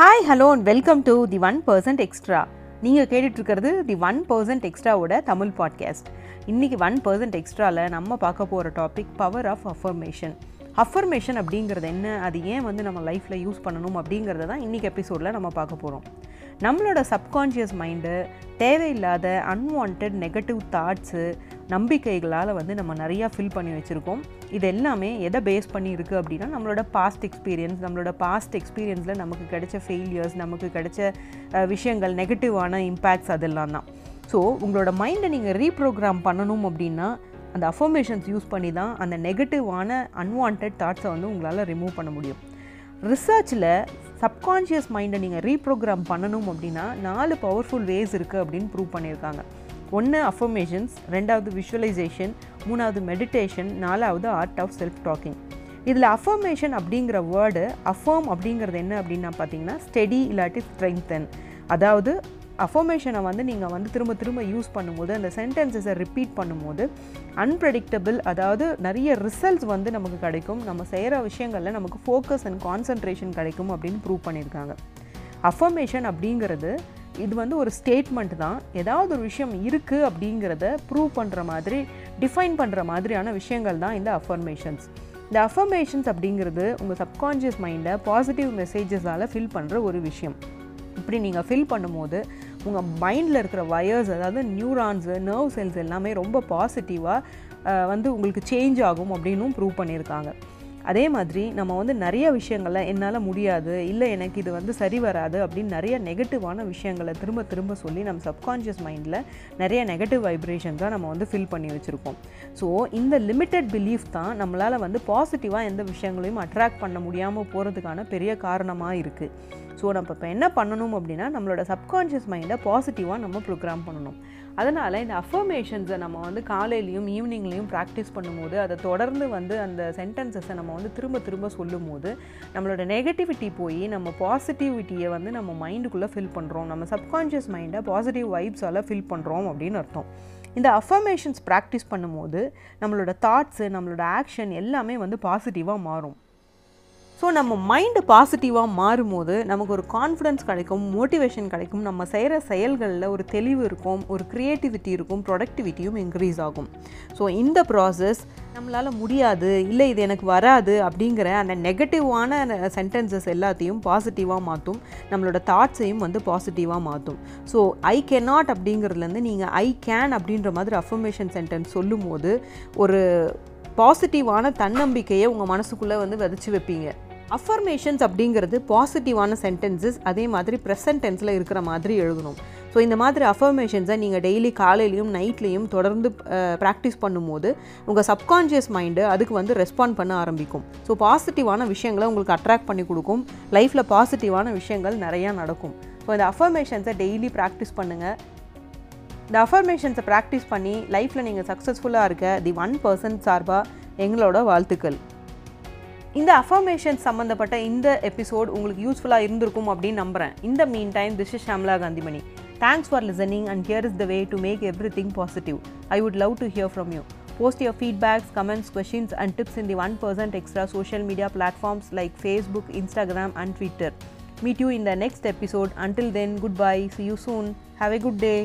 Hi hello and welcome to the one percent extra நீங்கள் கேட்டுட்ருக்கிறது the one percent எக்ஸ்ட்ராவோட Tamil podcast இன்றைக்கி one percent எக்ஸ்ட்ராவில் நம்ம பார்க்க போகிற topic power of affirmation affirmation அப்படிங்கிறது என்ன? அது ஏன் வந்து நம்ம லைஃப்பில் யூஸ் பண்ணணும் அப்படிங்கிறத தான் இன்றைக்கி எபிசோடில் நம்ம பார்க்க போகிறோம் நம்மளோட சப்கான்ஷியஸ் மைண்டு தேவையில்லாத அன்வான்ட் நெகட்டிவ் தாட்ஸு நம்பிக்கைகளால் வந்து நம்ம நிறையா ஃபில் பண்ணி வச்சுருக்கோம். இது எல்லாமே எதை பேஸ் பண்ணி இருக்குது அப்படின்னா நம்மளோட பாஸ்ட் எக்ஸ்பீரியன்ஸ் நம்மளோட பாஸ்ட் எக்ஸ்பீரியன்ஸில் நமக்கு கிடைச்ச ஃபெயிலியர்ஸ் நமக்கு கிடைச்ச விஷயங்கள் நெகட்டிவான இம்பேக்ட்ஸ் அதெல்லாம் தான். ஸோ உங்களோட மைண்டை நீங்கள் ரீப்ரோக்ராம் பண்ணணும் அப்படின்னா அந்த அஃபர்மேஷன்ஸ் யூஸ் பண்ணி தான் அந்த நெகட்டிவான அன்வான்ட் தாட்ஸை வந்து உங்களால் ரிமூவ் பண்ண முடியும். ரிசர்ச்சில் சப்கான்ஷியஸ் மைண்டை நீங்கள் ரீப்ரோக்ராம் பண்ணணும் அப்படின்னா நாலு பவர்ஃபுல் வேஸ் இருக்குது அப்படின்னு ப்ரூவ் பண்ணியிருக்காங்க. ஒன்று அஃபர்மேஷன்ஸ் ரெண்டாவது விஷுவலைசேஷன் மூணாவது மெடிடேஷன் நாலாவது ஆர்ட் ஆஃப் செல்ஃப் டாக்கிங் இதில் அஃபர்மேஷன் அப்படிங்கிற வேர்டு அஃபர்ம் அப்படிங்கிறது என்ன அப்படின்னா பார்த்தீங்கன்னா ஸ்டெடி இல்லாட்டி ஸ்ட்ரெங்தன் அதாவது அஃபர்மேஷனை வந்து நீங்கள் வந்து திரும்ப திரும்ப யூஸ் பண்ணும்போது அந்த சென்டென்சஸை ரிப்பீட் பண்ணும்போது அன்பிரடிக்டபிள் அதாவது நிறைய ரிசல்ட்ஸ் வந்து நமக்கு கிடைக்கும். நம்ம செய்கிற விஷயங்களில் நமக்கு ஃபோக்கஸ் அண்ட் கான்சன்ட்ரேஷன் கிடைக்கும் அப்படின்னு ப்ரூவ் பண்ணியிருக்காங்க. அஃபர்மேஷன் அப்படிங்கிறது இது வந்து ஒரு ஸ்டேட்மெண்ட் தான். ஏதாவது ஒரு விஷயம் இருக்குது அப்படிங்கிறத ப்ரூவ் பண்ணுற மாதிரி டிஃபைன் பண்ணுற மாதிரியான விஷயங்கள் தான் இந்த அஃபர்மேஷன்ஸ் இந்த அஃபர்மேஷன்ஸ் அப்படிங்கிறது உங்கள் சப்கான்ஷியஸ் மைண்டை பாசிட்டிவ் மெசேஜஸால் ஃபில் பண்ணுற ஒரு விஷயம். இப்படி நீங்கள் ஃபில் பண்ணும்போது உங்கள் மைண்டில் இருக்கிற வயர்ஸ் அதாவது நியூரான்ஸு நர்வ் செல்ஸ் எல்லாமே ரொம்ப பாசிட்டிவாக வந்து உங்களுக்கு சேஞ்ச் ஆகும் அப்படின்னும் ப்ரூவ் பண்ணியிருக்காங்க. அதே மாதிரி நம்ம வந்து நிறைய விஷயங்களில் என்னால் முடியாது இல்லை எனக்கு இது வந்து சரி வராது அப்படின்னு நிறைய நெகட்டிவான விஷயங்களை திரும்ப திரும்ப சொல்லி நம்ம சப்கான்ஷியஸ் மைண்டில் நிறைய நெகட்டிவ் வைப்ரேஷன்ஸாக நம்ம வந்து ஃபில் பண்ணி வச்சுருக்கோம். ஸோ இந்த லிமிட்டட் பிலீஃப் தான் நம்மளால் வந்து பாசிட்டிவாக எந்த விஷயங்களையும் அட்ராக்ட் பண்ண முடியாமல் போகிறதுக்கான பெரிய காரணமாக இருக்குது ஸோ நம்ம இப்போ என்ன பண்ணணும் அப்படின்னா நம்மளோட சப்கான்ஷியஸ் மைண்டை பாசிட்டிவாக நம்ம ப்ரோக்ராம் பண்ணணும். அதனால் இந்த அஃபர்மேஷன்ஸை நம்ம வந்து காலையிலையும் ஈவினிங்லேயும் ப்ராக்டிஸ் பண்ணும்போது அதை தொடர்ந்து வந்து அந்த சென்டென்சஸை நம்ம வந்து திரும்ப திரும்ப சொல்லும் போது நம்மளோட நெகட்டிவிட்டி போய் நம்ம பாசிட்டிவிட்டியை வந்து நம்ம மைண்டுக்குள்ளே ஃபில் பண்ணுறோம் நம்ம சப்கான்ஷியஸ் மைண்டை பாசிட்டிவ் வைப்ஸால் ஃபில் பண்ணுறோம் அப்படின்னு அர்த்தம். இந்த அஃபர்மேஷன்ஸ் ப்ராக்டிஸ் பண்ணும்போது நம்மளோட தாட்ஸு நம்மளோட ஆக்ஷன் எல்லாமே வந்து பாசிட்டிவாக மாறும். ஸோ நம்ம மைண்டு பாசிட்டிவாக மாறும்போது நமக்கு ஒரு கான்ஃபிடன்ஸ் கிடைக்கும் மோட்டிவேஷன் கிடைக்கும் நம்ம செய்கிற செயல்களில் ஒரு தெளிவு இருக்கும் ஒரு க்ரியேட்டிவிட்டி இருக்கும் ப்ரொடக்டிவிட்டியும் இன்க்ரீஸ் ஆகும். ஸோ இந்த ப்ராசஸ் நம்மளால் முடியாது இல்லை இது எனக்கு வராது அப்படிங்கிற அந்த நெகட்டிவான சென்டென்சஸ் எல்லாத்தையும் பாசிட்டிவாக மாற்றும் நம்மளோட தாட்ஸையும் வந்து பாசிட்டிவாக மாற்றும் ஸோ ஐ கே நாட் அப்படிங்கிறதுலேருந்து நீங்கள் ஐ கேன் அப்படின்ற மாதிரி அஃபர்மேஷன் சென்டென்ஸ் சொல்லும்போது ஒரு பாசிட்டிவான தன்னம்பிக்கையை உங்கள் மனசுக்குள்ளே வந்து விதைச்சி வைப்பீங்க. அஃபர்மேஷன்ஸ் அப்படிங்கிறது பாசிட்டிவான சென்டென்சஸ் அதே மாதிரி ப்ரெசன்ட் டென்ஸில் இருக்கிற மாதிரி எழுதணும். ஸோ இந்த மாதிரி அஃபர்மேஷன்ஸை நீங்கள் டெய்லி காலையிலையும் நைட்லேயும் தொடர்ந்து ப்ராக்டிஸ் பண்ணும்போது உங்கள் சப்கான்ஷியஸ் மைண்டு அதுக்கு வந்து ரெஸ்பாண்ட் பண்ண ஆரம்பிக்கும். ஸோ பாசிட்டிவான விஷயங்களை உங்களுக்கு அட்ராக்ட் பண்ணி கொடுக்கும். லைஃப்பில் பாசிட்டிவான விஷயங்கள் நிறையா நடக்கும். ஸோ இந்த அஃபர்மேஷன்ஸை டெய்லி ப்ராக்டிஸ் பண்ணுங்கள் இந்த அஃபர்மேஷன்ஸை ப்ராக்டிஸ் பண்ணி லைஃப்பில் நீங்கள் சக்ஸஸ்ஃபுல்லாக இருக்க தி ஒன் பர்சன்ட் சார்பாக எங்களோட வாழ்த்துக்கள். இந்த அஃபர்மேஷன் சம்மந்தப்பட்ட இந்த எபிசோட் உங்களுக்கு யூஸ்ஃபுல்லாக இருந்திருக்கும் அப்படின்னு நம்புகிறேன் இந்த meantime this is Shamla Kanthimani thanks for listening and here is the way to make everything positive I would love to hear from you post your feedbacks comments questions and tips in the one percent extra social media platforms like Facebook, Instagram and Twitter. Meet you in the next episode. Until then, goodbye. See you soon. Have a good day.